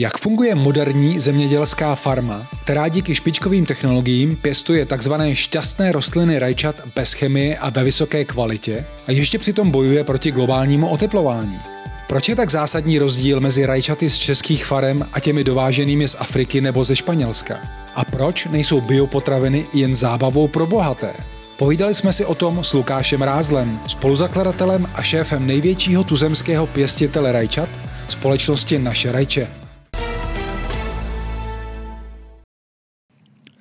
Jak funguje moderní zemědělská farma, která díky špičkovým technologiím pěstuje tzv. šťastné rostliny rajčat bez chemie a ve vysoké kvalitě a ještě přitom bojuje proti globálnímu oteplování? Proč je tak zásadní rozdíl mezi rajčaty z českých farem a těmi dováženými z Afriky nebo ze Španělska? A proč nejsou biopotraviny jen zábavou pro bohaté? Povídali jsme si o tom s Lukášem Rázlem, spoluzakladatelem a šéfem největšího tuzemského pěstitele rajčat, společnosti Naše rajče.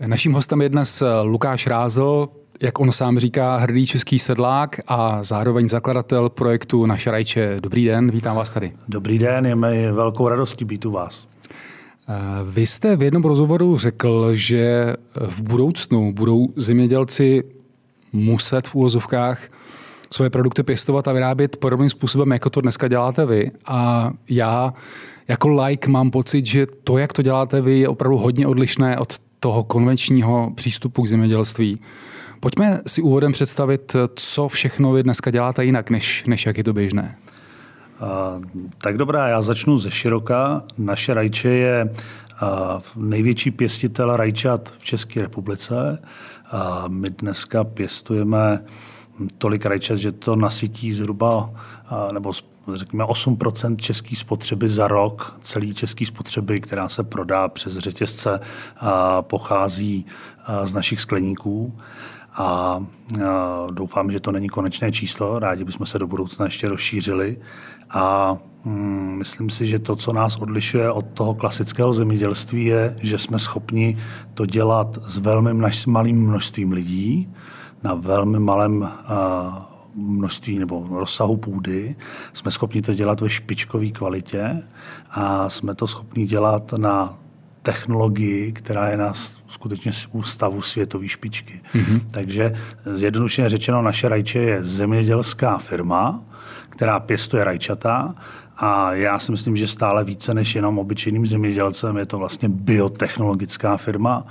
Naším hostem je dnes Lukáš Rázl, jak on sám říká, hrdý český sedlák a zároveň zakladatel projektu Naše rajče. Dobrý den, vítám vás tady. Dobrý den, je mi velkou radostí být u vás. Eh, vy jste v jednom rozhovoru řekl, že v budoucnu budou zemědělci muset v úvozovkách svoje produkty pěstovat a vyrábět podobným způsobem, jako to dneska děláte vy. A já jako like mám pocit, že to, jak to děláte vy, je opravdu hodně odlišné od toho konvenčního přístupu k zemědělství. Pojďme si úvodem představit, co všechno vy dneska děláte jinak, než, než jak je to běžné. Uh, tak dobrá, já začnu ze široka. Naše rajče je uh, největší pěstitel rajčat v České republice. Uh, my dneska pěstujeme tolik rajčat, že to nasytí zhruba, nebo řekněme 8% české spotřeby za rok, celý český spotřeby, která se prodá přes řetězce, pochází z našich skleníků. A doufám, že to není konečné číslo. Rádi bychom se do budoucna ještě rozšířili. A mm, myslím si, že to, co nás odlišuje od toho klasického zemědělství, je, že jsme schopni to dělat s velmi malým množstvím lidí, na velmi malém množství nebo rozsahu půdy. Jsme schopni to dělat ve špičkové kvalitě a jsme to schopni dělat na technologii, která je na skutečně ústavu světové špičky. Mm-hmm. Takže zjednodušeně řečeno, naše rajče je zemědělská firma, která pěstuje rajčata a já si myslím, že stále více než jenom obyčejným zemědělcem je to vlastně biotechnologická firma.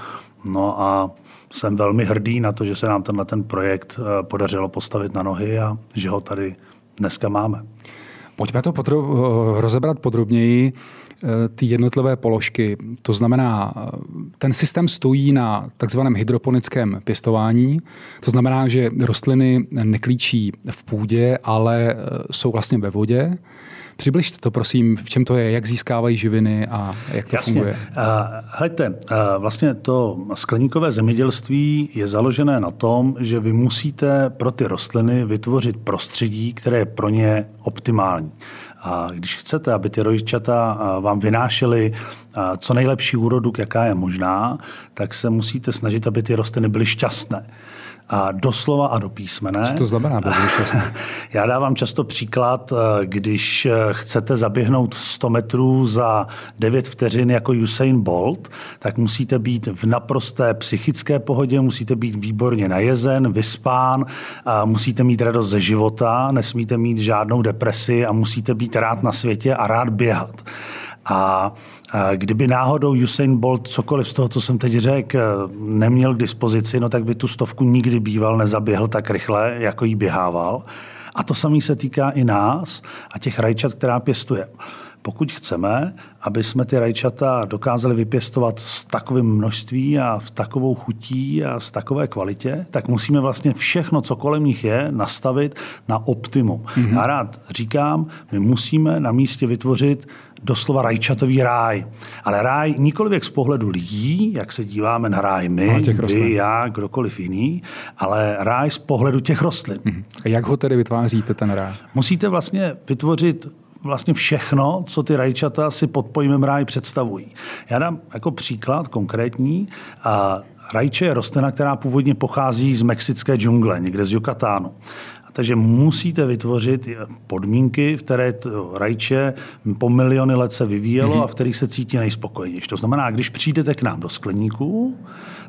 No a jsem velmi hrdý na to, že se nám tenhle ten projekt eh, podařilo postavit na nohy a že ho tady dneska máme. Pojďme to podro- eh, rozebrat podrobněji ty jednotlivé položky. To znamená, ten systém stojí na takzvaném hydroponickém pěstování. To znamená, že rostliny neklíčí v půdě, ale jsou vlastně ve vodě. Přibližte to, prosím, v čem to je, jak získávají živiny a jak to Jasně. funguje. Hejte, vlastně to skleníkové zemědělství je založené na tom, že vy musíte pro ty rostliny vytvořit prostředí, které je pro ně optimální. A když chcete, aby ty rodičata vám vynášely co nejlepší úrodu, jaká je možná, tak se musíte snažit, aby ty rostliny byly šťastné a doslova a do písmene. Co to znamená Já dávám často příklad, eh, když eh, chcete zaběhnout 100 metrů za 9 vteřin jako Usain Bolt, tak musíte být v naprosté psychické pohodě, musíte být výborně najezen, vyspán, a musíte mít radost ze života, nesmíte mít žádnou depresi a musíte být rád na světě a rád běhat. A kdyby náhodou Usain Bolt cokoliv z toho, co jsem teď řekl, neměl k dispozici, no tak by tu stovku nikdy býval nezaběhl tak rychle, jako jí běhával. A to samé se týká i nás a těch rajčat, která pěstuje. Pokud chceme, aby jsme ty rajčata dokázali vypěstovat s takovým množství a v takovou chutí a s takové kvalitě, tak musíme vlastně všechno, co kolem nich je, nastavit na optimum. Mm-hmm. Já rád říkám, my musíme na místě vytvořit doslova rajčatový ráj. Ale ráj nikoliv z pohledu lidí, jak se díváme na ráj my, vy, já, kdokoliv jiný, ale ráj z pohledu těch rostlin. Mm-hmm. A jak ho tedy vytváříte, ten ráj? Musíte vlastně vytvořit vlastně všechno, co ty rajčata si pod pojmem ráj představují. Já dám jako příklad konkrétní. A rajče je rostlina, která původně pochází z mexické džungle, někde z Yucatánu. Takže musíte vytvořit podmínky, v které to rajče po miliony let se vyvíjelo mm-hmm. a v kterých se cítí nejspokojenější. To znamená, když přijdete k nám do skleníku,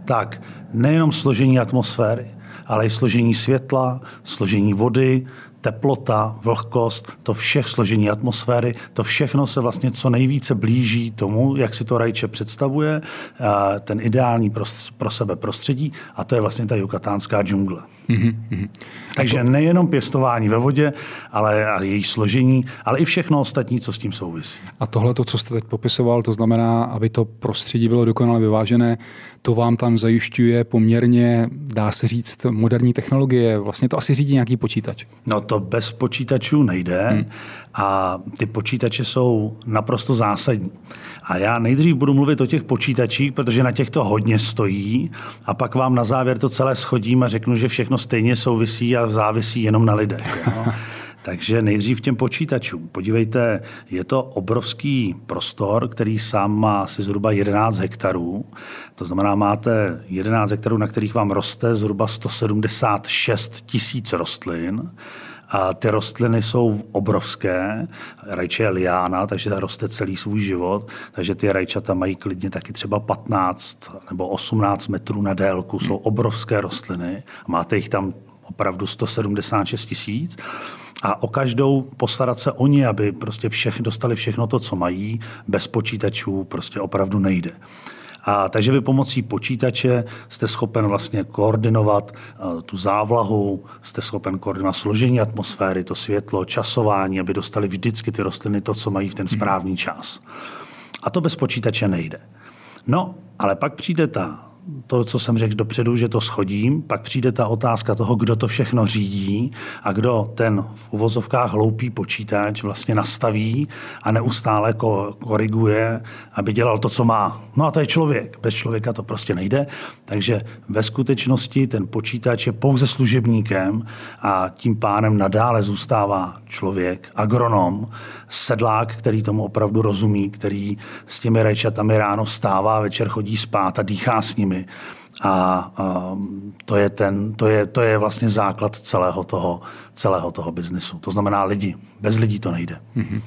tak nejenom složení atmosféry, ale i složení světla, složení vody, teplota, vlhkost, to všech složení atmosféry, to všechno se vlastně co nejvíce blíží tomu, jak si to rajče představuje, ten ideální pro, pro sebe prostředí a to je vlastně ta jukatánská džungle. Mm-hmm. Takže to... nejenom pěstování ve vodě, ale a její složení, ale i všechno ostatní, co s tím souvisí. A tohle, to, co jste teď popisoval, to znamená, aby to prostředí bylo dokonale vyvážené, to vám tam zajišťuje poměrně, dá se říct, moderní technologie. Vlastně to asi řídí nějaký počítač. No to bez počítačů nejde hmm. a ty počítače jsou naprosto zásadní. A já nejdřív budu mluvit o těch počítačích, protože na těch to hodně stojí a pak vám na závěr to celé schodím a řeknu, že všechno stejně souvisí a závisí jenom na lidech. Jo? Takže nejdřív těm počítačům. Podívejte, je to obrovský prostor, který sám má asi zhruba 11 hektarů. To znamená, máte 11 hektarů, na kterých vám roste zhruba 176 tisíc rostlin. A ty rostliny jsou obrovské. Rajče je liána, takže ta roste celý svůj život. Takže ty rajčata mají klidně taky třeba 15 nebo 18 metrů na délku. Jsou obrovské rostliny. Máte jich tam opravdu 176 tisíc a o každou postarat se oni, aby prostě všech, dostali všechno to, co mají, bez počítačů prostě opravdu nejde. A takže vy pomocí počítače jste schopen vlastně koordinovat uh, tu závlahu, jste schopen koordinovat složení atmosféry, to světlo, časování, aby dostali vždycky ty rostliny to, co mají v ten správný čas. A to bez počítače nejde. No, ale pak přijde ta to, co jsem řekl dopředu, že to schodím, pak přijde ta otázka toho, kdo to všechno řídí a kdo ten v uvozovkách hloupý počítač vlastně nastaví a neustále ko- koriguje, aby dělal to, co má. No a to je člověk. Bez člověka to prostě nejde. Takže ve skutečnosti ten počítač je pouze služebníkem a tím pánem nadále zůstává člověk, agronom, sedlák, který tomu opravdu rozumí, který s těmi rajčatami ráno vstává, večer chodí spát a dýchá s nimi. A, a to, je ten, to, je, to je vlastně základ celého toho, celého toho biznesu. To znamená lidi. Bez lidí to nejde. Mm-hmm.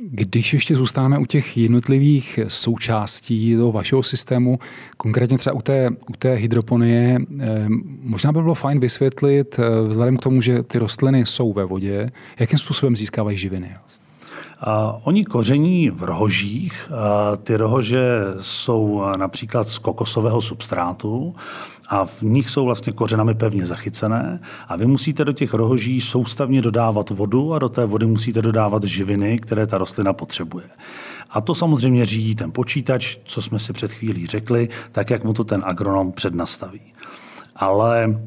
Když ještě zůstaneme u těch jednotlivých součástí toho vašeho systému, konkrétně třeba u té, u té hydroponie, eh, možná by bylo fajn vysvětlit, eh, vzhledem k tomu, že ty rostliny jsou ve vodě, jakým způsobem získávají živiny? Oni koření v rohožích. Ty rohože jsou například z kokosového substrátu a v nich jsou vlastně kořenami pevně zachycené a vy musíte do těch rohoží soustavně dodávat vodu a do té vody musíte dodávat živiny, které ta rostlina potřebuje. A to samozřejmě řídí ten počítač, co jsme si před chvílí řekli, tak jak mu to ten agronom přednastaví. Ale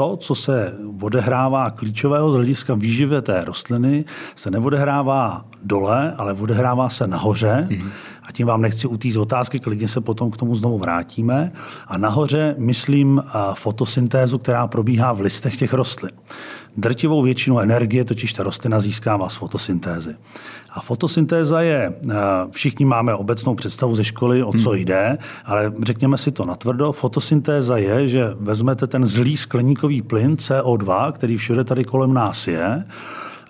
to, co se odehrává klíčového z hlediska výživy té rostliny, se neodehrává dole, ale odehrává se nahoře. Mm-hmm. A tím vám nechci utíct otázky, klidně se potom k tomu znovu vrátíme. A nahoře myslím fotosyntézu, která probíhá v listech těch rostlin. Drtivou většinu energie totiž ta rostlina získává z fotosyntézy. A fotosyntéza je, eh, všichni máme obecnou představu ze školy, o co hmm. jde, ale řekněme si to natvrdo, fotosyntéza je, že vezmete ten zlý skleníkový plyn CO2, který všude tady kolem nás je,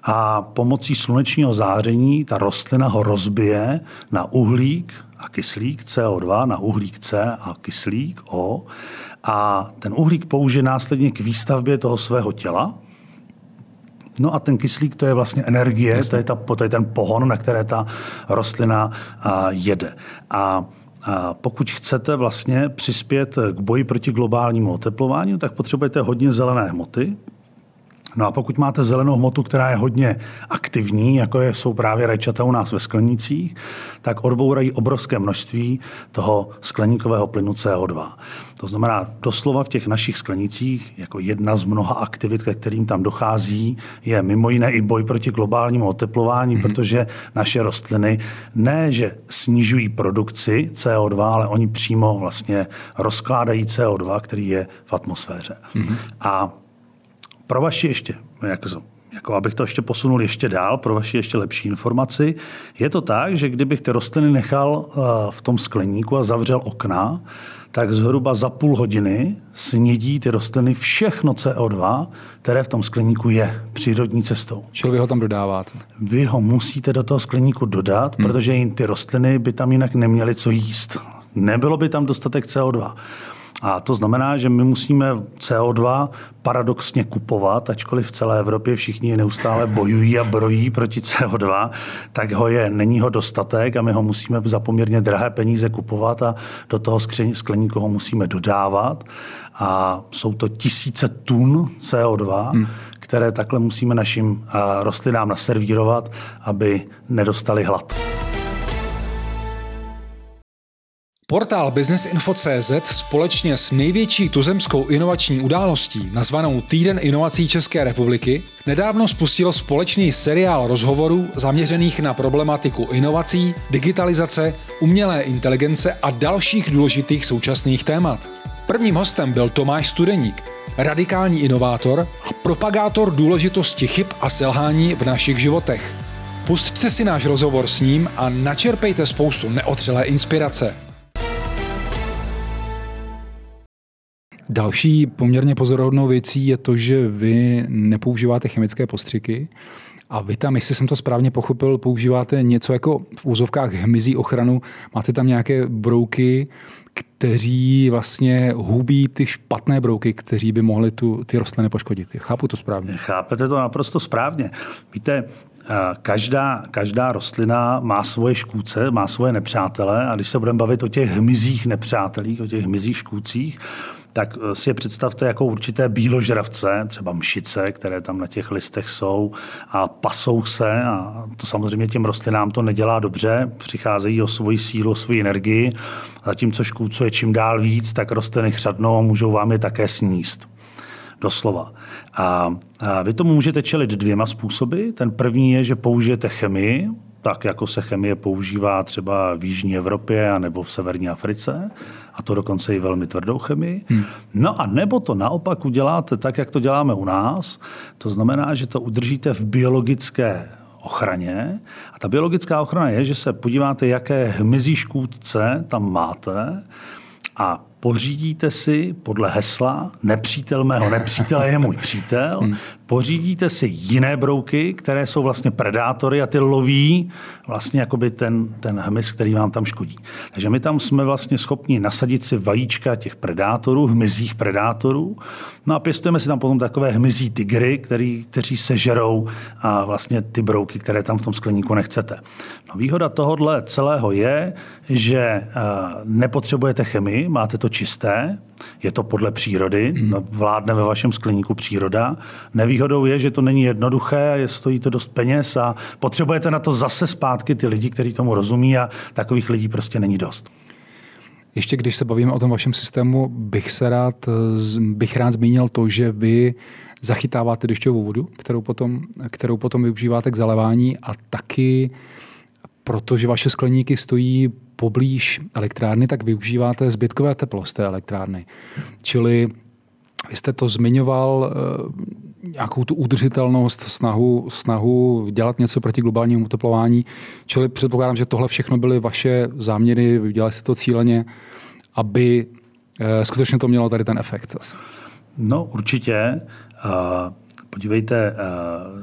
a pomocí slunečního záření ta rostlina ho rozbije na uhlík a kyslík CO2, na uhlík C a kyslík O. A ten uhlík použije následně k výstavbě toho svého těla, No a ten kyslík to je vlastně energie, to je, ta, to je ten pohon, na které ta rostlina jede. A a pokud chcete vlastně přispět k boji proti globálnímu oteplování, tak potřebujete hodně zelené hmoty, No a pokud máte zelenou hmotu, která je hodně aktivní, jako je, jsou právě rajčata u nás ve sklenících, tak odbourají obrovské množství toho skleníkového plynu CO2. To znamená, doslova v těch našich sklenících, jako jedna z mnoha aktivit, ke kterým tam dochází, je mimo jiné i boj proti globálnímu oteplování, mm-hmm. protože naše rostliny ne, že snižují produkci CO2, ale oni přímo vlastně rozkládají CO2, který je v atmosféře. Mm-hmm. A pro vaši ještě, jak, jako abych to ještě posunul ještě dál, pro vaši ještě lepší informaci, je to tak, že kdybych ty rostliny nechal eh, v tom skleníku a zavřel okna, tak zhruba za půl hodiny snědí ty rostliny všechno CO2, které v tom skleníku je přírodní cestou. Čili vy ho tam dodáváte? Vy ho musíte do toho skleníku dodat, hmm. protože ty rostliny by tam jinak neměly co jíst. Nebylo by tam dostatek CO2. A to znamená, že my musíme CO2 paradoxně kupovat, ačkoliv v celé Evropě všichni neustále bojují a brojí proti CO2, tak ho je, není ho dostatek a my ho musíme za poměrně drahé peníze kupovat a do toho skleníku ho musíme dodávat. A jsou to tisíce tun CO2, hmm. které takhle musíme našim rostlinám naservírovat, aby nedostali hlad. Portál businessinfo.cz společně s největší tuzemskou inovační událostí, nazvanou Týden inovací České republiky, nedávno spustilo společný seriál rozhovorů zaměřených na problematiku inovací, digitalizace, umělé inteligence a dalších důležitých současných témat. Prvním hostem byl Tomáš Studeník, radikální inovátor a propagátor důležitosti chyb a selhání v našich životech. Pusťte si náš rozhovor s ním a načerpejte spoustu neotřelé inspirace. Další poměrně pozoruhodnou věcí je to, že vy nepoužíváte chemické postřiky, a vy tam, jestli jsem to správně pochopil, používáte něco jako v úzovkách hmyzí ochranu. Máte tam nějaké brouky, kteří vlastně hubí ty špatné brouky, kteří by mohly tu, ty rostliny poškodit. Chápu to správně? Chápete to naprosto správně. Víte, každá, každá rostlina má svoje škůdce, má svoje nepřátele a když se budeme bavit o těch hmyzích nepřátelích, o těch hmyzích škůdcích, tak eh, si je představte jako určité bíložravce, třeba mšice, které tam na těch listech jsou a pasou se a to samozřejmě těm rostlinám to nedělá dobře, přicházejí o svoji sílu, o svoji energii, zatímco škůdců je čím dál víc, tak rostliny chřadnou a můžou vám je také sníst doslova. A, a vy tomu můžete čelit dvěma způsoby. Ten první je, že použijete chemii, tak jako se chemie používá třeba v Jižní Evropě nebo v Severní Africe, a to dokonce i velmi tvrdou chemii. Hmm. No a nebo to naopak uděláte tak, jak to děláme u nás, to znamená, že to udržíte v biologické ochraně. A ta biologická ochrana je, že se podíváte, jaké hmyzí škůdce tam máte a pořídíte si podle hesla nepřítel mého nepřítele je můj přítel, hmm pořídíte si jiné brouky, které jsou vlastně predátory a ty loví vlastně jakoby ten, ten hmyz, který vám tam škodí. Takže my tam jsme vlastně schopni nasadit si vajíčka těch predátorů, hmyzích predátorů, no a pěstujeme si tam potom takové hmyzí tygry, který, kteří sežerou a vlastně ty brouky, které tam v tom skleníku nechcete. No výhoda tohohle celého je, že nepotřebujete chemii, máte to čisté, je to podle přírody, hmm. no, vládne ve vašem skleníku příroda. Nevýhodou je, že to není jednoduché, je, stojí to dost peněz a potřebujete na to zase zpátky ty lidi, kteří tomu rozumí a takových lidí prostě není dost. Ještě když se bavíme o tom vašem systému, bych se rád, bych rád zmínil to, že vy zachytáváte dešťovou vodu, kterou potom, kterou potom využíváte k zalevání a taky protože vaše skleníky stojí poblíž elektrárny, tak využíváte zbytkové teplo z té elektrárny. Čili vy jste to zmiňoval, eh, nějakou tu udržitelnost, snahu, snahu dělat něco proti globálnímu oteplování. Čili předpokládám, že tohle všechno byly vaše záměry, dělali jste to cíleně, aby eh, skutečně to mělo tady ten efekt. No určitě. Podívejte,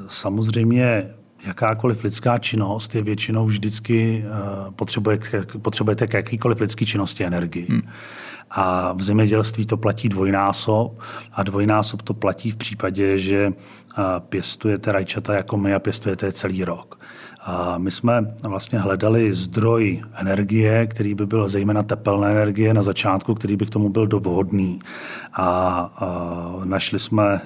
samozřejmě jakákoliv lidská činnost je většinou vždycky, uh, potřebuje, potřebujete k jakýkoliv lidské činnosti energii. Hmm. A v zemědělství to platí dvojnásob a dvojnásob to platí v případě, že uh, pěstujete rajčata jako my a pěstujete je celý rok. A my jsme vlastně hledali zdroj energie, který by byl zejména tepelné energie na začátku, který by k tomu byl dovodný. A, a našli jsme a,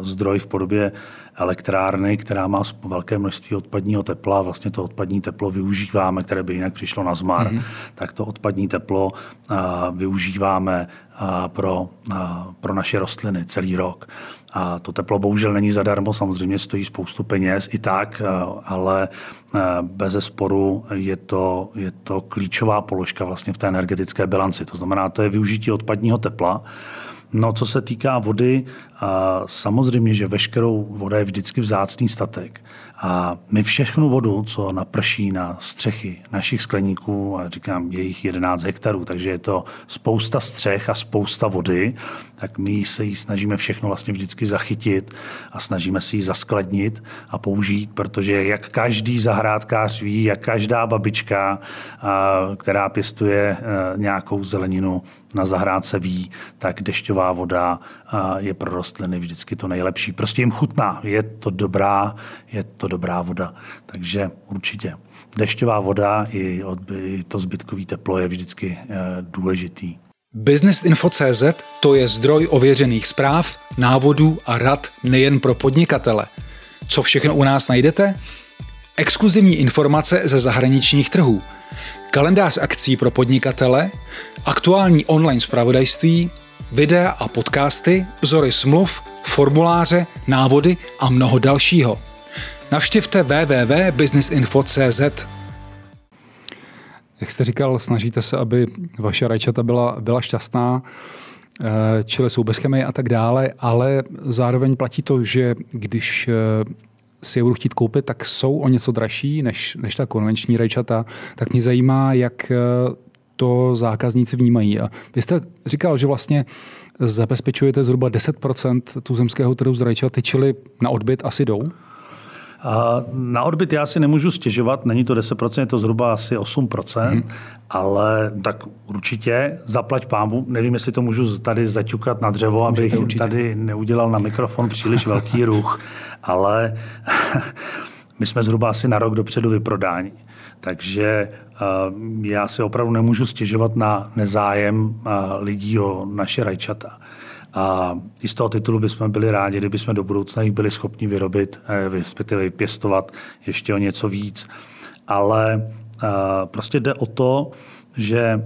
zdroj v podobě elektrárny, která má velké množství odpadního tepla, vlastně to odpadní teplo využíváme, které by jinak přišlo na zmar, mm-hmm. tak to odpadní teplo a, využíváme a, pro, a, pro naše rostliny celý rok. A to teplo bohužel není zadarmo, samozřejmě stojí spoustu peněz i tak, ale bez sporu je to, je to klíčová položka vlastně v té energetické bilanci. To znamená, to je využití odpadního tepla. No, co se týká vody, samozřejmě, že veškerou voda je vždycky vzácný statek. A my všechnu vodu, co naprší na střechy našich skleníků, a říkám, je jich 11 hektarů, takže je to spousta střech a spousta vody, tak my se ji snažíme všechno vlastně vždycky zachytit a snažíme si ji zaskladnit a použít, protože jak každý zahrádkář ví, jak každá babička, která pěstuje e, nějakou zeleninu na zahrádce ví, tak dešťová voda je pro rostliny vždycky to nejlepší. Prostě jim chutná, je to dobrá, je to dobrá voda. Takže určitě dešťová voda i, to zbytkový teplo je vždycky eh, důležitý. Businessinfo.cz to je zdroj ověřených zpráv, návodů a rad nejen pro podnikatele. Co všechno u nás najdete? Exkluzivní informace ze zahraničních trhů, kalendář akcí pro podnikatele, aktuální online zpravodajství, videa a podcasty, vzory smluv, formuláře, návody a mnoho dalšího. Navštivte www.businessinfo.cz. Jak jste říkal, snažíte se, aby vaše rajčata byla, byla šťastná, eh, čili jsou bez chemie a tak dále, ale zároveň platí to, že když eh, si je budu chtít koupit, tak jsou o něco dražší než, než ta konvenční rajčata. Tak mě zajímá, jak eh, to zákazníci vnímají. A vy jste říkal, že vlastně zabezpečujete zhruba 10% tuzemského trhu z rajčaty, čili na odbyt asi jdou? Na odbyt já si nemůžu stěžovat, není to 10%, je to zhruba asi 8%, hmm. ale tak určitě zaplať pámu. Nevím, jestli to můžu tady zaťukat na dřevo, abych tady neudělal na mikrofon příliš velký ruch, ale my jsme zhruba asi na rok dopředu vyprodání. Takže já si opravdu nemůžu stěžovat na nezájem lidí o naše rajčata. A i z toho titulu bychom byli rádi, kdyby jsme do budoucna jich byli schopni vyrobit, eh, respektive pěstovat ještě o něco víc. Ale prostě jde o to, že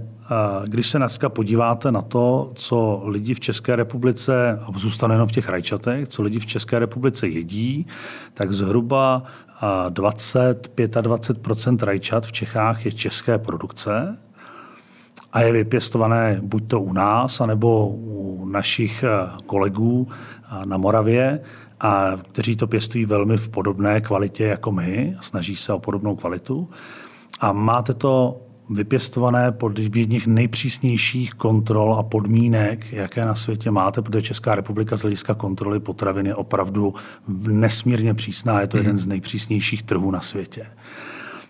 když se dneska podíváte na to, co lidi v České republice, a zůstane jenom v těch rajčatech, co lidi v České republice jedí, tak zhruba 20-25 rajčat v Čechách je české produkce a je vypěstované buď to u nás, anebo u našich eh, kolegů eh, na Moravě, a kteří to pěstují velmi v podobné kvalitě jako my, snaží se o podobnou kvalitu. A máte to vypěstované pod jedních nejpřísnějších kontrol a podmínek, jaké na světě máte, protože Česká republika z hlediska kontroly potravin je opravdu nesmírně přísná, je to jeden mhm. z nejpřísnějších trhů na světě.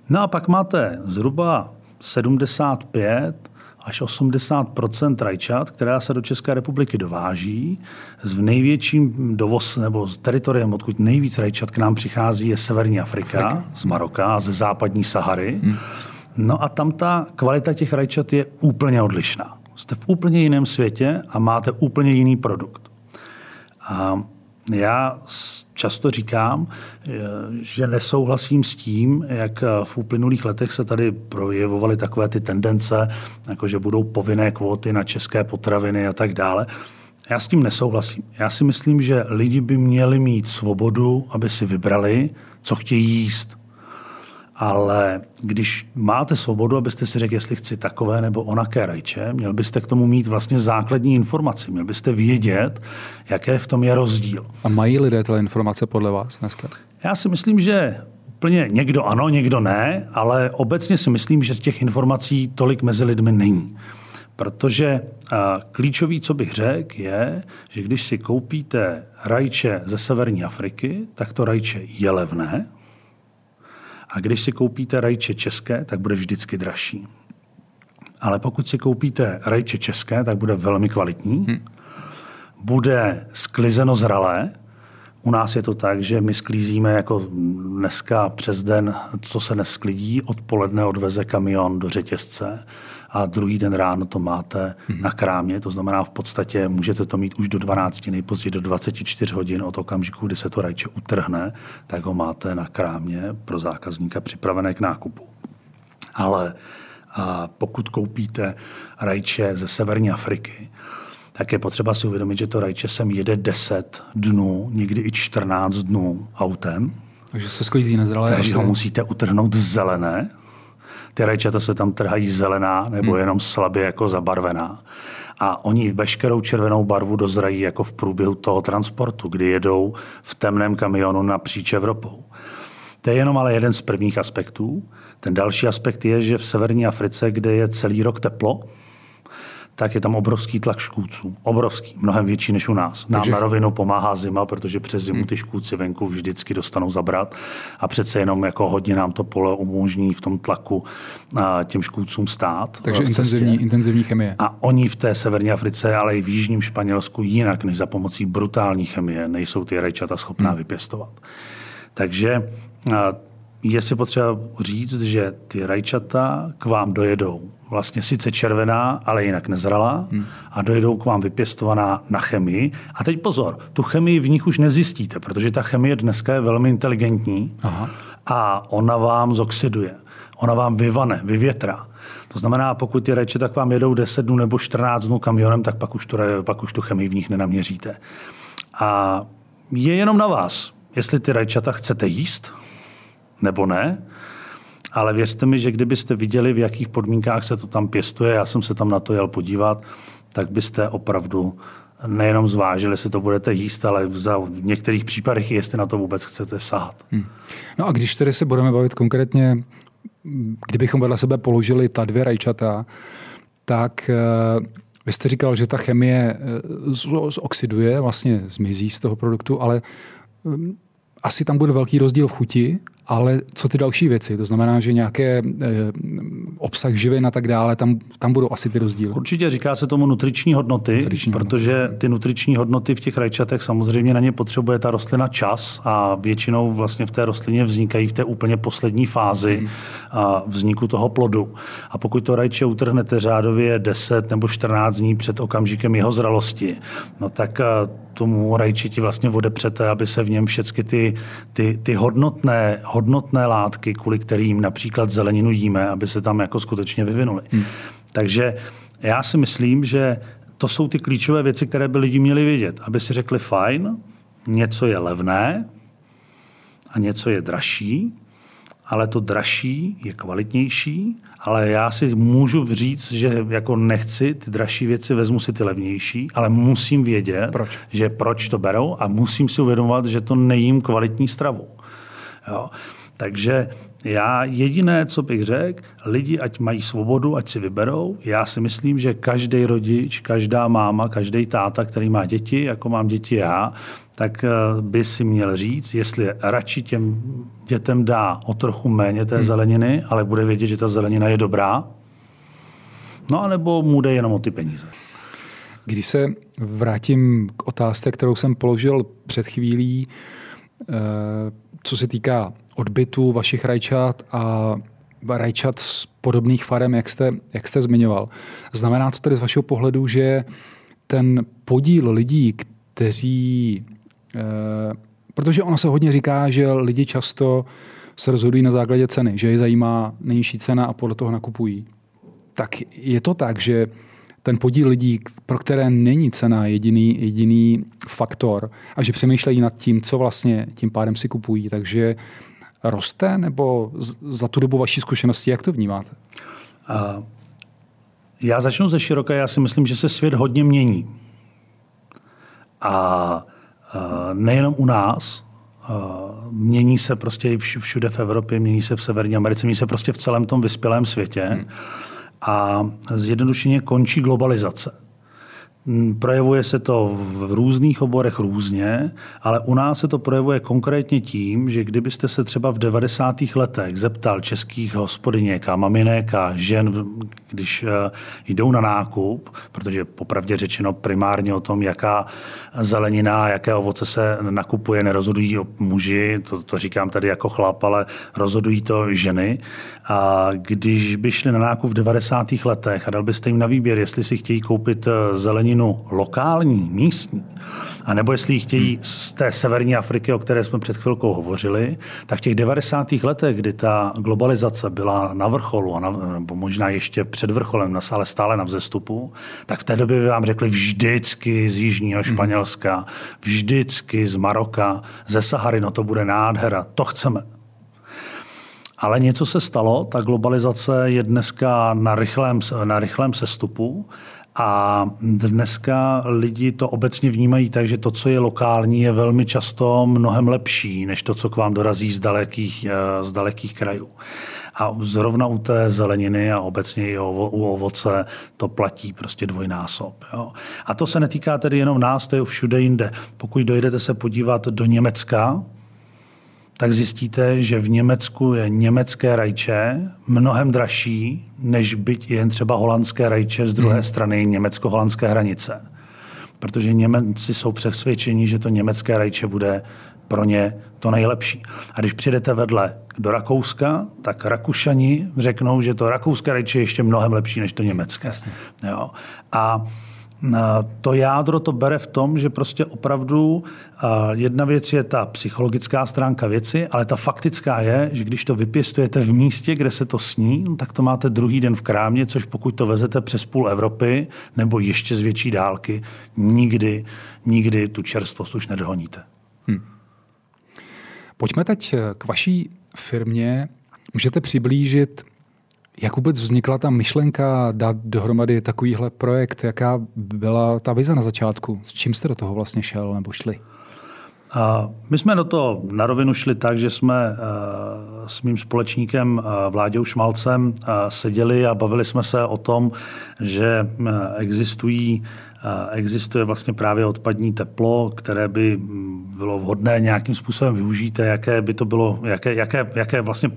No a pak máte zhruba 75 až 80% rajčat, která se do České republiky dováží. V největším dovoz nebo z teritoriem, odkud nejvíc rajčat k nám přichází, je Severní Afrika, Afrika. z Maroka, ze západní Sahary. Hmm. No a tam ta kvalita těch rajčat je úplně odlišná. Jste v úplně jiném světě a máte úplně jiný produkt. A já často říkám, že nesouhlasím s tím, jak v uplynulých letech se tady projevovaly takové ty tendence, jako že budou povinné kvóty na české potraviny a tak dále. Já s tím nesouhlasím. Já si myslím, že lidi by měli mít svobodu, aby si vybrali, co chtějí jíst ale když máte svobodu, abyste si řekli, jestli chci takové nebo onaké rajče, měl byste k tomu mít vlastně základní informaci. Měl byste vědět, jaké v tom je rozdíl. A mají lidé tyhle informace podle vás dneska? Já si myslím, že úplně někdo ano, někdo ne, ale obecně si myslím, že těch informací tolik mezi lidmi není. Protože klíčový, co bych řekl, je, že když si koupíte rajče ze severní Afriky, tak to rajče je levné, a když si koupíte rajče české, tak bude vždycky dražší. Ale pokud si koupíte rajče české, tak bude velmi kvalitní. Hmm. Bude sklizeno zralé. U nás je to tak, že my sklízíme jako dneska přes den, co se nesklidí, odpoledne odveze kamion do řetězce a druhý den ráno to máte hmm. na krámě. To znamená, v podstatě můžete to mít už do 12, nejpozději do 24 hodin od okamžiku, kdy se to rajče utrhne, tak ho máte na krámě pro zákazníka připravené k nákupu. Ale a pokud koupíte rajče ze severní Afriky, tak je potřeba si uvědomit, že to rajče sem jede 10 dnů, někdy i 14 dnů autem. Takže se sklízí nezralé. Takže ho musíte utrhnout zelené, ty rajčata se tam trhají zelená nebo hmm. jenom slabě jako zabarvená. a oni veškerou červenou barvu dozrají jako v průběhu toho transportu, kdy jedou v temném kamionu napříč Evropou. To je jenom ale jeden z prvních aspektů. Ten další aspekt je, že v severní Africe, kde je celý rok teplo, tak je tam obrovský tlak škůdců. Obrovský, mnohem větší než u nás. Nám Takže... na rovinu pomáhá zima, protože přes zimu hmm. ty škůdci venku vždycky dostanou zabrat a přece jenom jako hodně nám to pole umožní v tom tlaku těm škůdcům stát. Takže intenzivní, intenzivní chemie. A oni v té severní Africe, ale i v jižním Španělsku jinak než za pomocí brutální chemie nejsou ty rajčata schopná hmm. vypěstovat. Takže je si potřeba říct, že ty rajčata k vám dojedou vlastně sice červená, ale jinak nezralá hmm. a dojedou k vám vypěstovaná na chemii. A teď pozor, tu chemii v nich už nezjistíte, protože ta chemie dneska je velmi inteligentní Aha. a ona vám zoxiduje, ona vám vyvane, vyvětrá. To znamená, pokud ty rajčata k vám jedou 10 dnů nebo 14 dnů kamionem, tak pak už, tu, pak už tu chemii v nich nenaměříte. A je jenom na vás, jestli ty rajčata chcete jíst, nebo ne. Ale věřte mi, že kdybyste viděli, v jakých podmínkách se to tam pěstuje, já jsem se tam na to jel podívat, tak byste opravdu nejenom zvážili, jestli to budete jíst, ale v některých případech, jestli na to vůbec chcete sahat. Hmm. No a když tedy se budeme bavit konkrétně, kdybychom vedle sebe položili ta dvě rajčata, tak eh, vy jste říkal, že ta chemie eh, zoxiduje, vlastně zmizí z toho produktu, ale hm, asi tam bude velký rozdíl v chuti ale co ty další věci? To znamená, že nějaké e, obsah živin a tak dále, tam, tam budou asi ty rozdíly. Určitě říká se tomu nutriční hodnoty, nutriční protože hodnoty. ty nutriční hodnoty v těch rajčatech samozřejmě na ně potřebuje ta rostlina čas a většinou vlastně v té rostlině vznikají v té úplně poslední fázi hmm. vzniku toho plodu. A pokud to rajče utrhnete řádově 10 nebo 14 dní před okamžikem jeho zralosti, no tak tomu rajčiti vlastně odepřete, aby se v něm všechny ty, ty, ty hodnotné, hodnotné látky, kvůli kterým například zeleninu jíme, aby se tam jako skutečně vyvinuly. Hmm. Takže já si myslím, že to jsou ty klíčové věci, které by lidi měli vědět, aby si řekli fajn, něco je levné a něco je dražší, ale to dražší je kvalitnější, ale já si můžu říct, že jako nechci ty dražší věci, vezmu si ty levnější, ale musím vědět, proč? že proč to berou a musím si uvědomovat, že to nejím kvalitní stravu. Jo. Takže já jediné, co bych řekl, lidi, ať mají svobodu, ať si vyberou. Já si myslím, že každý rodič, každá máma, každý táta, který má děti, jako mám děti já, tak eh, by si měl říct, jestli radši těm dětem dá o trochu méně té hmm. zeleniny, ale bude vědět, že ta zelenina je dobrá, no anebo mu jde jenom o ty peníze. Když se vrátím k otázce, kterou jsem položil před chvílí, eh, co se týká odbytu vašich rajčat a rajčat z podobných farem, jak jste, jak jste zmiňoval. Znamená to tedy z vašeho pohledu, že ten podíl lidí, kteří... Eh, protože ono se hodně říká, že lidi často se rozhodují na základě ceny, že je zajímá nejnižší cena a podle toho nakupují. Tak je to tak, že ten podíl lidí, pro které není cena jediný, jediný faktor a že přemýšlejí nad tím, co vlastně tím pádem si kupují, takže roste nebo za tu dobu vaší zkušenosti, jak to vnímáte? Uh, já začnu ze široka. Já si myslím, že se svět hodně mění. A uh, nejenom u nás, uh, mění se prostě všude v Evropě, mění se v Severní Americe, mění se prostě v celém tom vyspělém světě. Hmm. A zjednodušeně končí globalizace. Mm, projevuje se to v různých oborech různě, ale u nás se to projevuje konkrétně tím, že kdybyste se třeba v 90. letech zeptal českých hospodyněk a maminek a žen, když eh, jdou na nákup, protože popravdě řečeno primárně o tom, jaká zelenina, jaké ovoce se nakupuje, nerozhodují muži, to, to říkám tady jako chlap, ale rozhodují to ženy. A když by šli na nákup v 90. letech a dal byste jim na výběr, jestli si chtějí koupit eh, zeleninu lokální, místní, a nebo jestli chtějí z té severní Afriky, o které jsme před chvilkou hovořili, tak v těch 90. letech, kdy ta globalizace byla na vrcholu, a na, nebo možná ještě před vrcholem, ale stále na vzestupu, tak v té době by vám řekli vždycky z Jižního mhm. Španělska, vždycky z Maroka, ze Sahary, no to bude nádhera, to chceme. Ale něco se stalo, ta globalizace je dneska na rychlém, na rychlém sestupu A dneska lidi to obecně vnímají tak, že to, co je lokální, je velmi často mnohem lepší, než to, co k vám dorazí z dalekých, eh, z dalekých krajů. A zrovna u té zeleniny a obecně i u ovoce to platí prostě dvojnásob. Jo. A to se netýká tedy jenom nás, to je všude jinde. Pokud dojdete se podívat do Německa, tak zjistíte, že v Německu je německé rajče mnohem dražší, než byť jen třeba holandské rajče z druhé hmm. strany německo-holandské hranice. Protože Němci jsou přesvědčeni, že to německé rajče bude pro ně to nejlepší. A když přijdete vedle do Rakouska, tak Rakušani řeknou, že to rakouské rajče je ještě mnohem lepší než to německé. Jo. A to jádro to bere v tom, že prostě opravdu jedna věc je ta psychologická stránka věci, ale ta faktická je, že když to vypěstujete v místě, kde se to sní, no tak to máte druhý den v krámě, což pokud to vezete přes půl Evropy nebo ještě z větší dálky, nikdy, nikdy tu čerstvost už nedohoníte. Hmm. Pojďme teď k vaší firmě. Můžete přiblížit jak vůbec vznikla ta myšlenka dát dohromady takovýhle projekt? Jaká byla ta vize na začátku? S čím jste do toho vlastně šel nebo šli? My jsme do toho na rovinu šli tak, že jsme eh, s mým společníkem eh, Vláďou Šmalcem eh, seděli a bavili jsme se o tom, že existují existuje vlastně právě odpadní teplo, které by mm, bylo vhodné nějakým způsobem využít jaké by to bylo, jaké, jaké, jaké vlastně,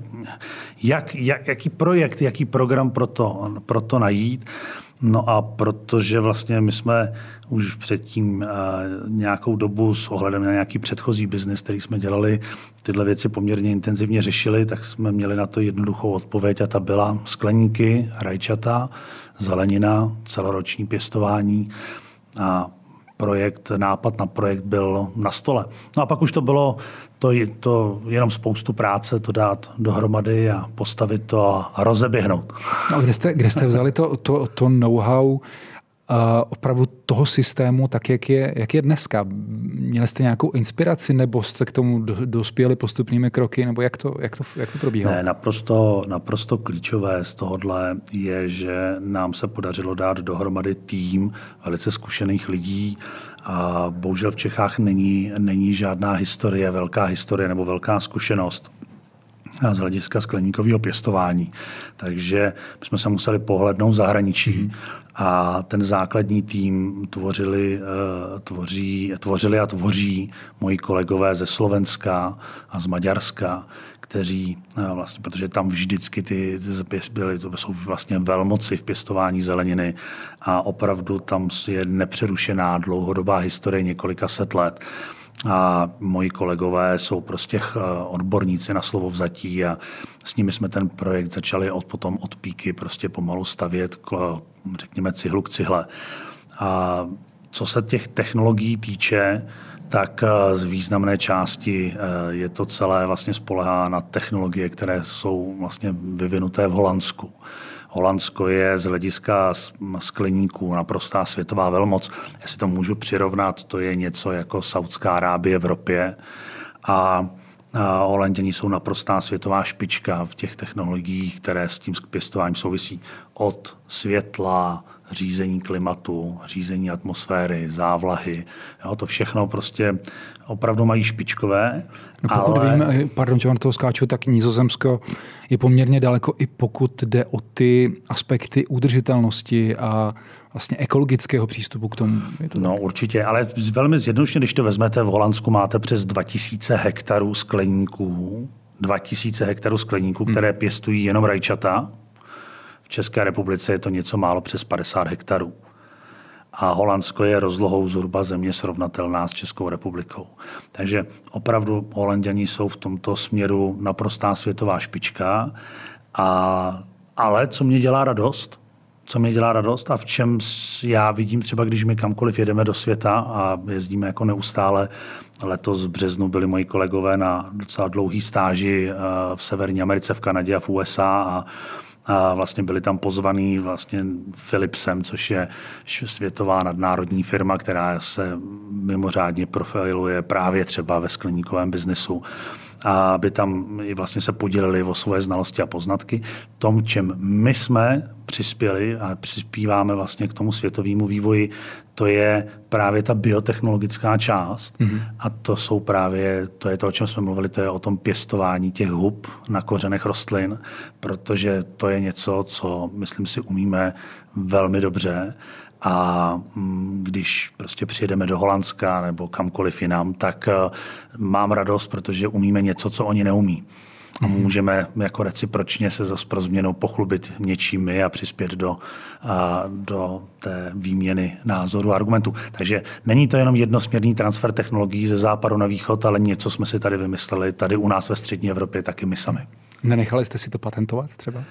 jak, jak, jaký projekt, jaký program pro to, pro to najít. No a protože vlastně my jsme už předtím nějakou dobu s ohledem na nějaký předchozí biznis, který jsme dělali, tyhle věci poměrně intenzivně řešili, tak jsme měli na to jednoduchou odpověď a ta byla skleníky, rajčata, zelenina, celoroční pěstování a projekt, nápad na projekt byl na stole. No a pak už to bylo to, to jenom spoustu práce to dát dohromady a postavit to a rozeběhnout. No, kde, jste, kde jste vzali to, to, to know-how opravdu toho systému, tak jak je, jak je dneska? Měli jste nějakou inspiraci nebo jste k tomu dospěli postupnými kroky, nebo jak to, jak to, jak to probíhalo? Ne, naprosto, naprosto klíčové z tohohle je, že nám se podařilo dát dohromady tým velice zkušených lidí, a bohužel v Čechách není, není žádná historie, velká historie nebo velká zkušenost z hlediska skleníkového pěstování. Takže jsme se museli pohlednout v zahraničí mm. A ten základní tým tvořili, eh, tvoří, tvořili a tvoří moji kolegové ze Slovenska a z Maďarska, kteří eh, vlastně, protože tam vždycky ty, ty byly, to jsou vlastně velmoci v pěstování zeleniny a opravdu tam je nepřerušená dlouhodobá historie několika set let a moji kolegové jsou prostě eh, odborníci na slovo vzatí a s nimi jsme ten projekt začali od, potom od píky prostě pomalu stavět, řekněme, cihlu k cihle. A co se těch technologií týče, tak eh, z významné části eh, je to celé vlastně spolehá na technologie, které jsou vlastně vyvinuté v Holandsku. Holandsko je z hlediska skleníků naprostá světová velmoc. Já si to můžu přirovnat, to je něco jako Saudská Arábie v Evropě. A a Holanděni jsou naprostá světová špička v těch technologiích, které s tím pěstováním souvisí. Od světla, řízení klimatu, řízení atmosféry, závlahy. Jo, to všechno prostě opravdu mají špičkové. No pokud ale... vím, eh, pardon, že vám toho skáču, tak Nizozemsko je poměrně daleko i pokud jde o ty aspekty udržitelnosti a vlastně ekologického přístupu k tomu. Je to no tak? určitě, ale velmi zjednodušeně, když to vezmete, v Holandsku máte přes 2000 hektarů skleníků, 2000 hektarů skleníků, hmm. které pěstují jenom rajčata. České republice je to něco málo přes 50 hektarů. A Holandsko je rozlohou zhruba země srovnatelná s Českou republikou. Takže opravdu Holanděni jsou v tomto směru naprostá světová špička. A, ale co mě dělá radost, co mě dělá radost a v čem já vidím třeba, když my kamkoliv jedeme do světa a jezdíme jako neustále. Letos v březnu byli moji kolegové na docela dlouhý stáži eh, v Severní Americe, v Kanadě a v USA a a vlastně byli tam pozvaný vlastně Philipsem, což je světová nadnárodní firma, která se mimořádně profiluje právě třeba ve skleníkovém biznesu a aby tam i vlastně se podělili o svoje znalosti a poznatky. Tom, čem my jsme přispěli a přispíváme vlastně k tomu světovému vývoji, to je právě ta biotechnologická část mm-hmm. a to jsou právě, to je to, o čem jsme mluvili, to je o tom pěstování těch hub na kořenech rostlin, protože to je něco, co myslím si umíme velmi dobře a mm, když prostě přijedeme do Holandska nebo kamkoliv jinam, tak eh, mám radost, protože umíme něco, co oni neumí. A můžeme jako recipročně se zase pro změnu pochlubit něčím my a přispět do, a, do té výměny názoru a argumentů. Takže není to jenom jednosměrný transfer technologií ze západu na východ, ale něco jsme si tady vymysleli, tady u nás ve střední Evropě taky my sami. Nenechali jste si to patentovat třeba?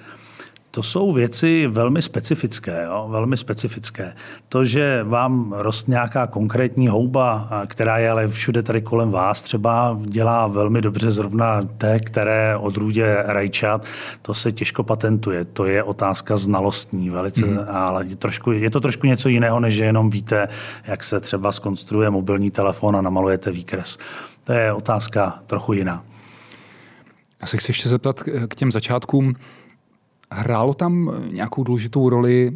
To jsou věci velmi specifické, jo? velmi specifické. To, že vám rost nějaká konkrétní houba, která je ale všude tady kolem vás, třeba dělá velmi dobře zrovna té, které odrůdě rajčat, to se těžko patentuje. To je otázka znalostní velice, mm. ale je, trošku, je to trošku něco jiného, než že jenom víte, jak se třeba skonstruuje mobilní telefon a namalujete výkres. To je otázka trochu jiná. Já se chci ještě zeptat k těm začátkům. Hrálo tam nějakou důležitou roli,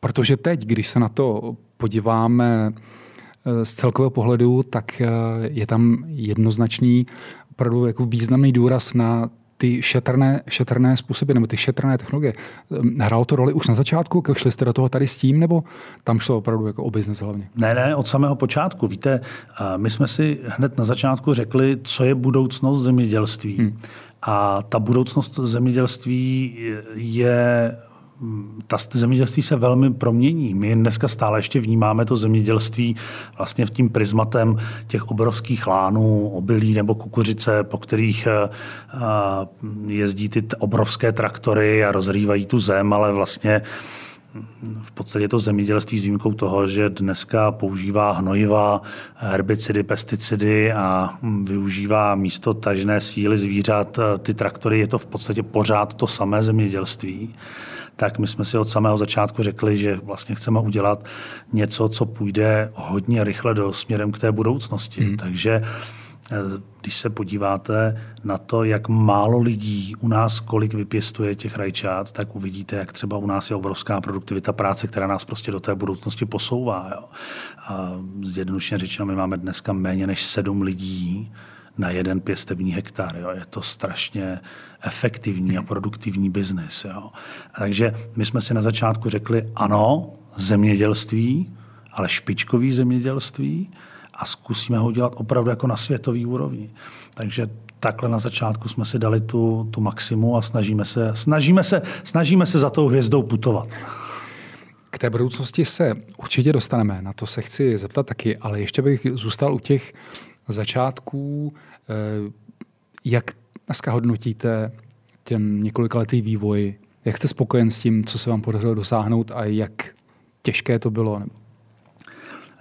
protože teď, když se na to podíváme eh, z celkového pohledu, tak eh, je tam jednoznačný, opravdu jako významný důraz na ty šetrné, šetrné způsoby nebo ty šetrné technologie. Ehm, hrálo to roli už na začátku, když šli jste do toho tady s tím, nebo tam šlo opravdu jako o biznes hlavně? Ne, ne, od samého počátku. Víte, my jsme si hned na začátku řekli, co je budoucnost zemědělství. Hmm. A ta budoucnost zemědělství je ta zemědělství se velmi promění. My dneska stále ještě vnímáme to zemědělství vlastně v tím prismatem těch obrovských lánů, obilí nebo kukuřice, po kterých eh, jezdí ty obrovské traktory a rozrývají tu zem, ale vlastně v podstatě to zemědělství s výjimkou toho, že dneska používá hnojiva, herbicidy, pesticidy a využívá místo tažné síly zvířat ty traktory, je to v podstatě pořád to samé zemědělství tak my jsme si od samého začátku řekli, že vlastně chceme udělat něco, co půjde hodně rychle do směrem k té budoucnosti. Mm. Takže když se podíváte na to, jak málo lidí u nás, kolik vypěstuje těch rajčat, tak uvidíte, jak třeba u nás je obrovská produktivita práce, která nás prostě do té budoucnosti posouvá. Jo. A zjednodušeně řečeno, my máme dneska méně než sedm lidí na jeden pěstební hektar. Jo. Je to strašně efektivní a produktivní biznis. Jo. Takže my jsme si na začátku řekli, ano, zemědělství, ale špičkový zemědělství, a zkusíme ho dělat opravdu jako na světový úrovni. Takže takhle na začátku jsme si dali tu, tu maximu a snažíme se, snažíme, se, snažíme se za tou hvězdou putovat. K té budoucnosti se určitě dostaneme, na to se chci zeptat taky, ale ještě bych zůstal u těch začátků, eh, jak dneska hodnotíte ten několikaletý vývoj, jak jste spokojen s tím, co se vám podařilo dosáhnout a jak těžké to bylo? Nebo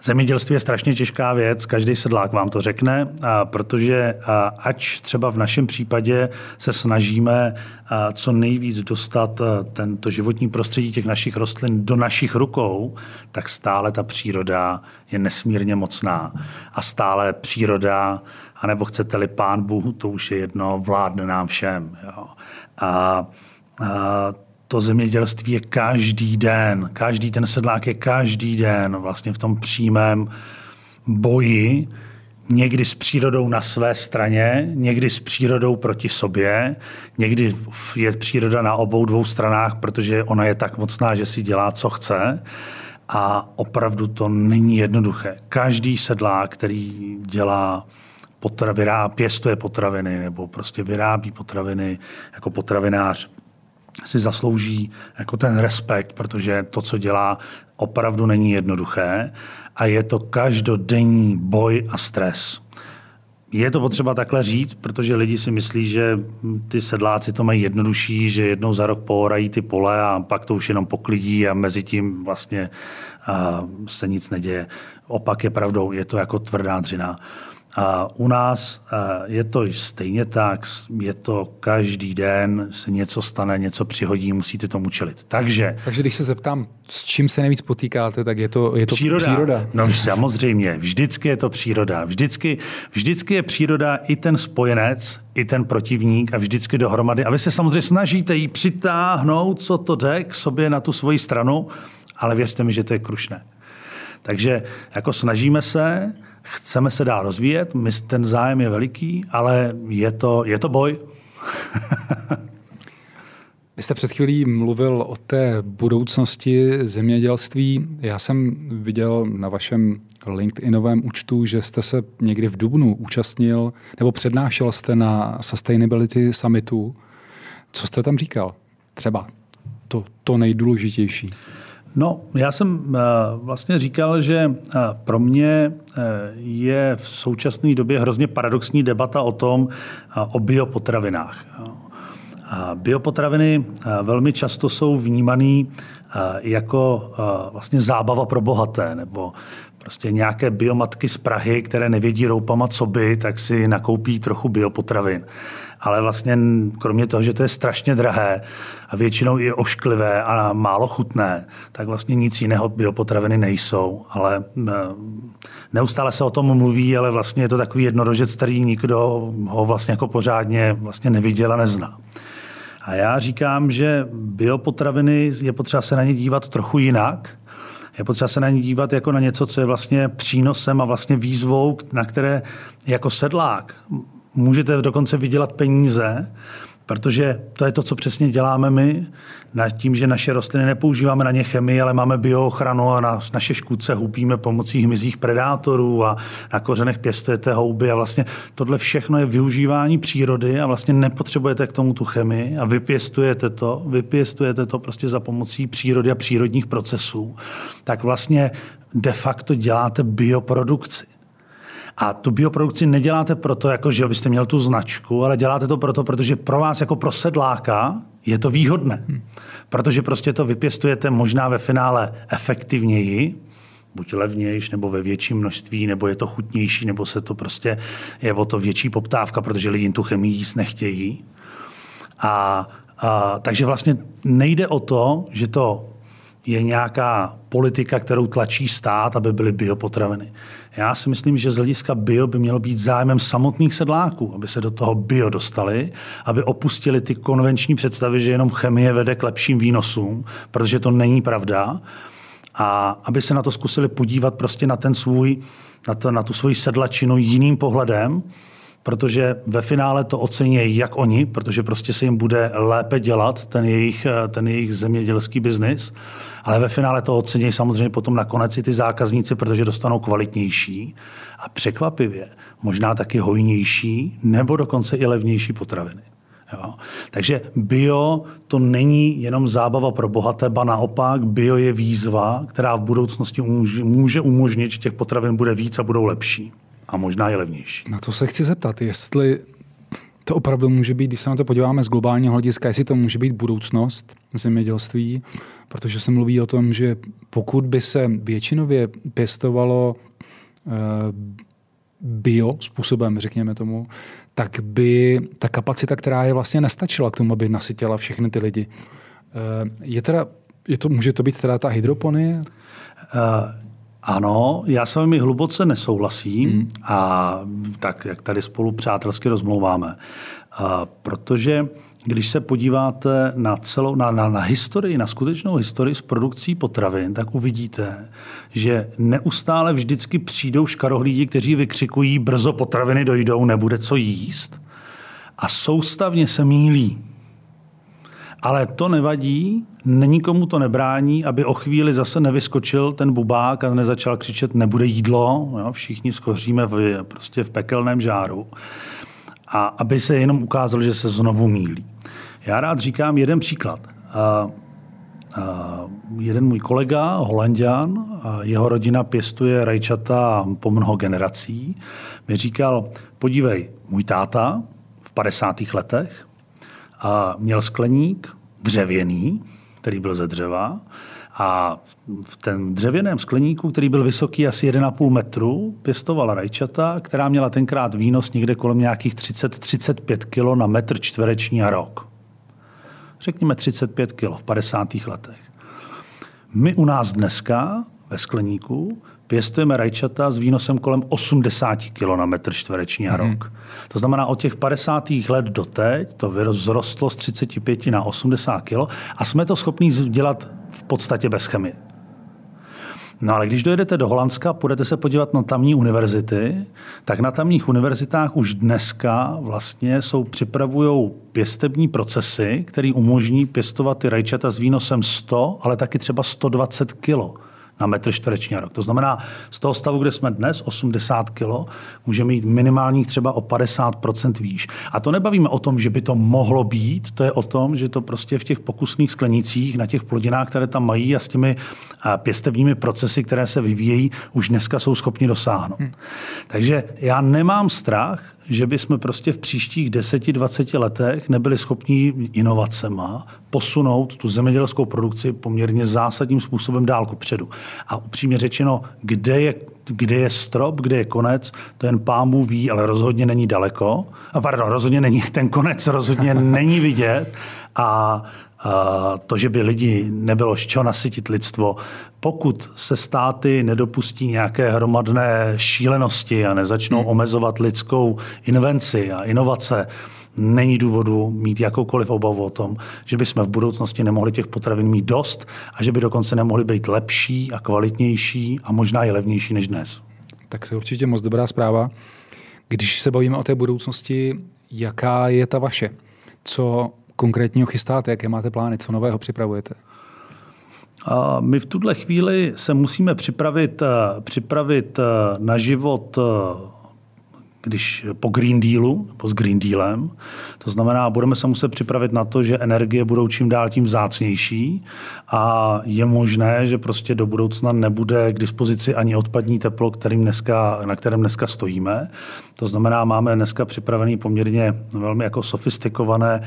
Zemědělství je strašně těžká věc, každý sedlák vám to řekne, protože ač třeba v našem případě se snažíme co nejvíc dostat tento životní prostředí těch našich rostlin do našich rukou, tak stále ta příroda je nesmírně mocná. A stále příroda, anebo chcete-li pán Bůh, to už je jedno, vládne nám všem. Jo. A, a to zemědělství je každý den, každý ten sedlák je každý den vlastně v tom přímém boji, někdy s přírodou na své straně, někdy s přírodou proti sobě, někdy je příroda na obou dvou stranách, protože ona je tak mocná, že si dělá, co chce. A opravdu to není jednoduché. Každý sedlák, který dělá potraviny, pěstuje potraviny nebo prostě vyrábí potraviny jako potravinář, si zaslouží jako ten respekt, protože to, co dělá, opravdu není jednoduché a je to každodenní boj a stres. Je to potřeba takhle říct, protože lidi si myslí, že ty sedláci to mají jednodušší, že jednou za rok pohorají ty pole a pak to už jenom poklidí a mezi tím vlastně se nic neděje. Opak je pravdou, je to jako tvrdá dřina. U nás je to stejně tak, je to každý den, se něco stane, něco přihodí, musíte tomu čelit. Takže, Takže když se zeptám, s čím se nejvíc potýkáte, tak je to, je to příroda. příroda. No samozřejmě, vždycky je to příroda. Vždycky, vždycky je příroda i ten spojenec, i ten protivník a vždycky dohromady. A vy se samozřejmě snažíte jí přitáhnout, co to jde k sobě na tu svoji stranu, ale věřte mi, že to je krušné. Takže jako snažíme se, chceme se dál rozvíjet, my, ten zájem je veliký, ale je to, je to boj. Vy jste před chvílí mluvil o té budoucnosti zemědělství. Já jsem viděl na vašem LinkedInovém účtu, že jste se někdy v Dubnu účastnil nebo přednášel jste na Sustainability Summitu. Co jste tam říkal? Třeba to, to nejdůležitější. No, já jsem vlastně říkal, že pro mě je v současné době hrozně paradoxní debata o tom, o biopotravinách. Biopotraviny velmi často jsou vnímané jako vlastně zábava pro bohaté, nebo prostě nějaké biomatky z Prahy, které nevědí roupama, co by, tak si nakoupí trochu biopotravin. Ale vlastně kromě toho, že to je strašně drahé a většinou i ošklivé a málo chutné, tak vlastně nic jiného biopotraviny nejsou. Ale neustále se o tom mluví, ale vlastně je to takový jednorožec, který nikdo ho vlastně jako pořádně vlastně neviděl a nezná. A já říkám, že biopotraviny je potřeba se na ně dívat trochu jinak. Je potřeba se na ně dívat jako na něco, co je vlastně přínosem a vlastně výzvou, na které jako sedlák můžete dokonce vydělat peníze, protože to je to, co přesně děláme my, na tím, že naše rostliny nepoužíváme na ně chemii, ale máme bioochranu a na naše škůdce hupíme pomocí hmyzích predátorů a na kořenech pěstujete houby a vlastně tohle všechno je využívání přírody a vlastně nepotřebujete k tomu tu chemii a vypěstujete to, vypěstujete to prostě za pomocí přírody a přírodních procesů, tak vlastně de facto děláte bioprodukci. A tu bioprodukci neděláte proto, jako že byste měl tu značku, ale děláte to proto, protože pro vás jako pro sedláka je to výhodné. Hmm. Protože prostě to vypěstujete možná ve finále efektivněji, buď levnější, nebo ve větším množství, nebo je to chutnější, nebo se to prostě je o to větší poptávka, protože lidi tu chemii jíst nechtějí. A, a, takže vlastně nejde o to, že to je nějaká politika, kterou tlačí stát, aby byly biopotraviny. Já si myslím, že z hlediska bio by mělo být zájmem samotných sedláků, aby se do toho bio dostali, aby opustili ty konvenční představy, že jenom chemie vede k lepším výnosům, protože to není pravda. A aby se na to zkusili podívat prostě na ten svůj, na, to, na tu svoji sedlačinu jiným pohledem, protože ve finále to ocení jak oni, protože prostě se jim bude lépe dělat ten jejich, ten jejich zemědělský biznis, ale ve finále to ocení samozřejmě potom nakonec i ty zákazníci, protože dostanou kvalitnější a překvapivě možná taky hojnější nebo dokonce i levnější potraviny. Jo. Takže bio to není jenom zábava pro bohaté, ba naopak bio je výzva, která v budoucnosti může umožnit, že těch potravin bude víc a budou lepší a možná i levnější. Na to se chci zeptat, jestli to opravdu může být, když se na to podíváme z globálního hlediska, jestli to může být budoucnost zemědělství, protože se mluví o tom, že pokud by se většinově pěstovalo eh, bio způsobem, řekněme tomu, tak by ta kapacita, která je vlastně nestačila k tomu, aby nasytila všechny ty lidi. Eh, je teda, je to, může to být teda ta hydroponie? Uh, ano, já s vámi hluboce nesouhlasím hmm. a tak, jak tady spolu přátelsky rozmlouváme. A protože když se podíváte na celou, na, na, na historii, na skutečnou historii s produkcí potravin, tak uvidíte, že neustále vždycky přijdou škarohlídi, kteří vykřikují, brzo potraviny dojdou, nebude co jíst. A soustavně se mílí. Ale to nevadí, komu to nebrání, aby o chvíli zase nevyskočil ten bubák a nezačal křičet, nebude jídlo, jo, všichni skoříme v, prostě v pekelném žáru. A aby se jenom ukázalo, že se znovu mílí. Já rád říkám jeden příklad. A, a, jeden můj kolega, holanděn, jeho rodina pěstuje rajčata po mnoho generací, mi říkal, podívej, můj táta v 50. letech a měl skleník dřevěný, který byl ze dřeva, A v ten dřevěném skleníku, který byl vysoký asi 1,5 metru, pěstovala rajčata, která měla tenkrát výnos někde kolem nějakých 30-35 kg na metr čtvereční a rok. Řekněme 35 kg v 50. letech. My u nás dneska ve skleníku pěstujeme rajčata s výnosem kolem 80 kg na metr čtvereční a mhm. rok. Hmm. To znamená, od těch 50. let do teď to vzrostlo z 35 na 80 kg a jsme to schopni dělat v podstatě bez chemie. No ale když dojedete do Holandska, půjdete se podívat na tamní univerzity, tak na tamních univerzitách už dneska vlastně jsou připravují pěstební procesy, které umožní pěstovat ty rajčata s výnosem 100, ale taky třeba 120 kilo na metr čtvereční rok. To znamená, z toho stavu, kde jsme dnes, 80 kg, můžeme mít minimálních třeba o 50% výš. A to nebavíme o tom, že by to mohlo být, to je o tom, že to prostě v těch pokusných sklenicích, na těch plodinách, které tam mají a s těmi pěstebními procesy, které se vyvíjejí, už dneska jsou schopni dosáhnout. Hmm. Takže já nemám strach, že bychom prostě v příštích 10-20 letech nebyli schopni inovacema posunout tu zemědělskou produkci poměrně zásadním způsobem dál předu. A upřímně řečeno, kde je, kde je strop, kde je konec, to jen pámu ví, ale rozhodně není daleko. A pardon, rozhodně není, ten konec rozhodně není vidět. A to, že by lidi nebylo z čeho nasytit lidstvo, pokud se státy nedopustí nějaké hromadné šílenosti a nezačnou hmm. omezovat lidskou invenci a inovace, není důvodu mít jakoukoliv obavu o tom, že bychom v budoucnosti nemohli těch potravin mít dost a že by dokonce nemohli být lepší a kvalitnější a možná i levnější než dnes. Tak to je určitě moc dobrá zpráva. Když se bavíme o té budoucnosti, jaká je ta vaše? Co konkrétního chystáte? Jaké máte plány? Co nového připravujete? My v tuhle chvíli se musíme připravit, eh, připravit eh, na život eh, když po Green Dealu, nebo s Green Dealem. To znamená, budeme se muset připravit na to, že energie budou čím dál tím vzácnější a je možné, že prostě do budoucna nebude k dispozici ani odpadní teplo, kterým dneska, na kterém dneska stojíme. To znamená, máme dneska připravený poměrně velmi jako sofistikované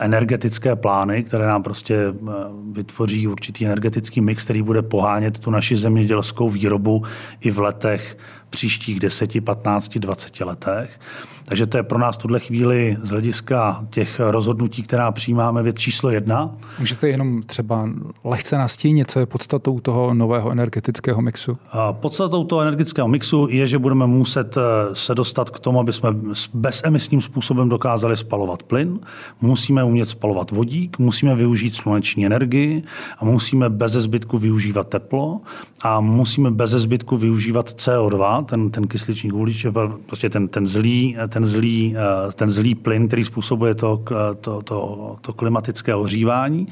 energetické plány, které nám prostě eh, vytvoří určitý energetický mix, který bude pohánět tu naši zemědělskou výrobu i v letech příštích 10, 15, 20 letech. Takže to je pro nás v tuhle chvíli z hlediska těch rozhodnutí, která přijímáme, věc číslo jedna. Můžete jenom třeba lehce nastínit, co je podstatou toho nového energetického mixu? Podstatou toho energetického mixu je, že budeme muset eh, se dostat k tomu, aby jsme bezemisním způsobem dokázali spalovat plyn, musíme umět spalovat vodík, musíme využít sluneční energii a musíme bez zbytku využívat teplo a musíme bez zbytku využívat CO2, ten, ten kysličník uhlíček, prostě ten, ten zlý, ten zlý, eh, ten zlý plyn, který způsobuje to, to, to, to klimatické ohřívání,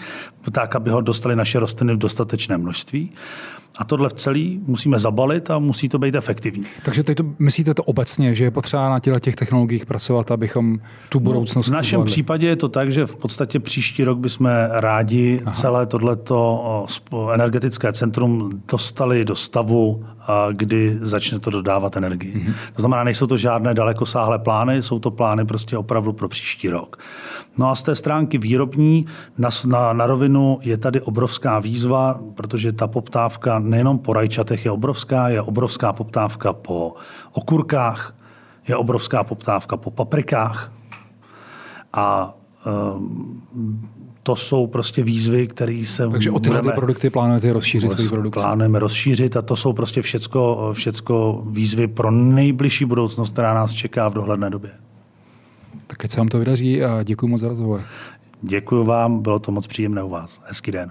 tak, aby ho dostali naše rostliny v dostatečné množství. A tohle v celý musíme zabalit a musí to být efektivní. Takže teď to, myslíte to obecně, že je potřeba na těchto těch technologiích pracovat, abychom tu no, budoucnost no, V našem zvládli. případě je to tak, že v podstatě příští rok bychom rádi Aha. celé tohleto energetické centrum dostali do stavu, kdy začne to dodávat energii. Mm-hmm. To znamená, nejsou to žádné dalekosáhlé plány, jsou to plány prostě opravdu pro příští rok. No a z té stránky výrobní na, na, na rovinu je tady obrovská výzva, protože ta poptávka nejenom po rajčatech je obrovská, je obrovská poptávka po okurkách, je obrovská poptávka po paprikách. A um, to jsou prostě výzvy, které se Takže o tyhle budeme, produkty plánujete rozšířit svoji produkci? Plánujeme rozšířit a to jsou prostě všecko, všecko výzvy pro nejbližší budoucnost, která nás čeká v dohledné době. Tak ať se vám to vydaří a děkuji moc za rozhovor. Děkuji vám, bylo to moc příjemné u vás. Hezký den.